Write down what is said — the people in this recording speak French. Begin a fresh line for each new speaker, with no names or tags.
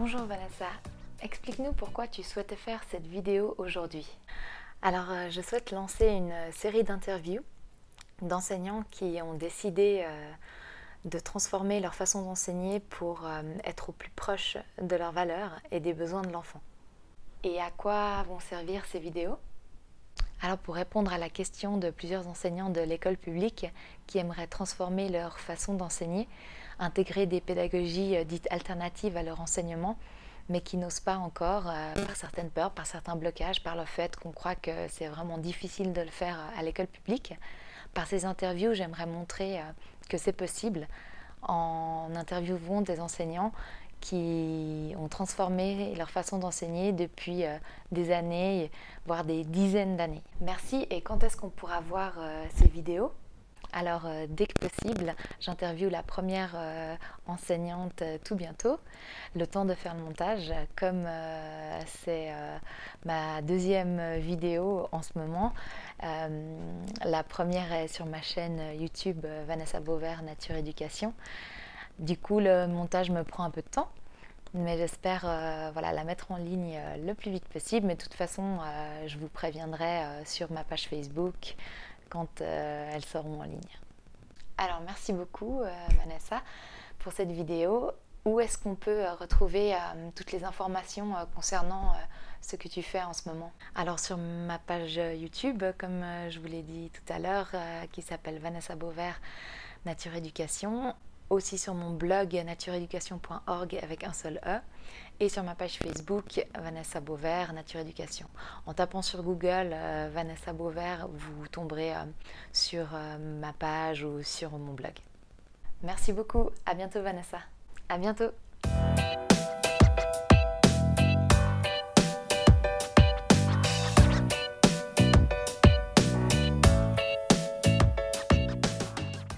Bonjour Vanessa, explique-nous pourquoi tu souhaitais faire cette vidéo aujourd'hui. Alors euh, je souhaite lancer une série d'interviews d'enseignants qui ont décidé euh, de transformer leur façon d'enseigner pour euh, être au plus proche de leurs valeurs et des besoins de l'enfant. Et à quoi vont servir ces vidéos? Alors pour répondre à la question de plusieurs enseignants de l'école publique qui aimeraient transformer leur façon d'enseigner, intégrer des pédagogies euh, dites alternatives à leur enseignement, mais qui n'osent pas encore, euh, par certaines peurs, par certains blocages, par le fait qu'on croit que c'est vraiment difficile de le faire à l'école publique. Par ces interviews, j'aimerais montrer euh, que c'est possible en interviewant des enseignants qui ont transformé leur façon d'enseigner depuis des années, voire des dizaines d'années. Merci et quand est-ce qu'on pourra voir ces vidéos? Alors, euh, dès que possible, j'interviewe la première euh, enseignante euh, tout bientôt, le temps de faire le montage, comme c'est ma deuxième vidéo en ce moment. la première est sur ma chaîne YouTube Vanessa Beauvert Nature Éducation. Du coup, le montage me prend un peu de temps, mais j'espère voilà, la mettre en ligne le plus vite possible. Mais de toute façon, je vous préviendrai sur ma page Facebook, quand euh, elles seront en ligne. Alors merci beaucoup euh, Vanessa pour cette vidéo. Où est-ce qu'on peut euh, retrouver toutes les informations concernant ce que tu fais en ce moment? Alors sur ma page YouTube, comme je vous l'ai dit tout à l'heure, qui s'appelle Vanessa Beauvert Nature Éducation, aussi sur mon blog natureeducation.org avec un seul E et sur ma page Facebook Vanessa Beauvert Nature Éducation. En tapant sur Google euh, Vanessa Beauvert, vous tomberez euh, sur euh, ma page ou sur mon blog. Merci beaucoup, à bientôt Vanessa. À bientôt.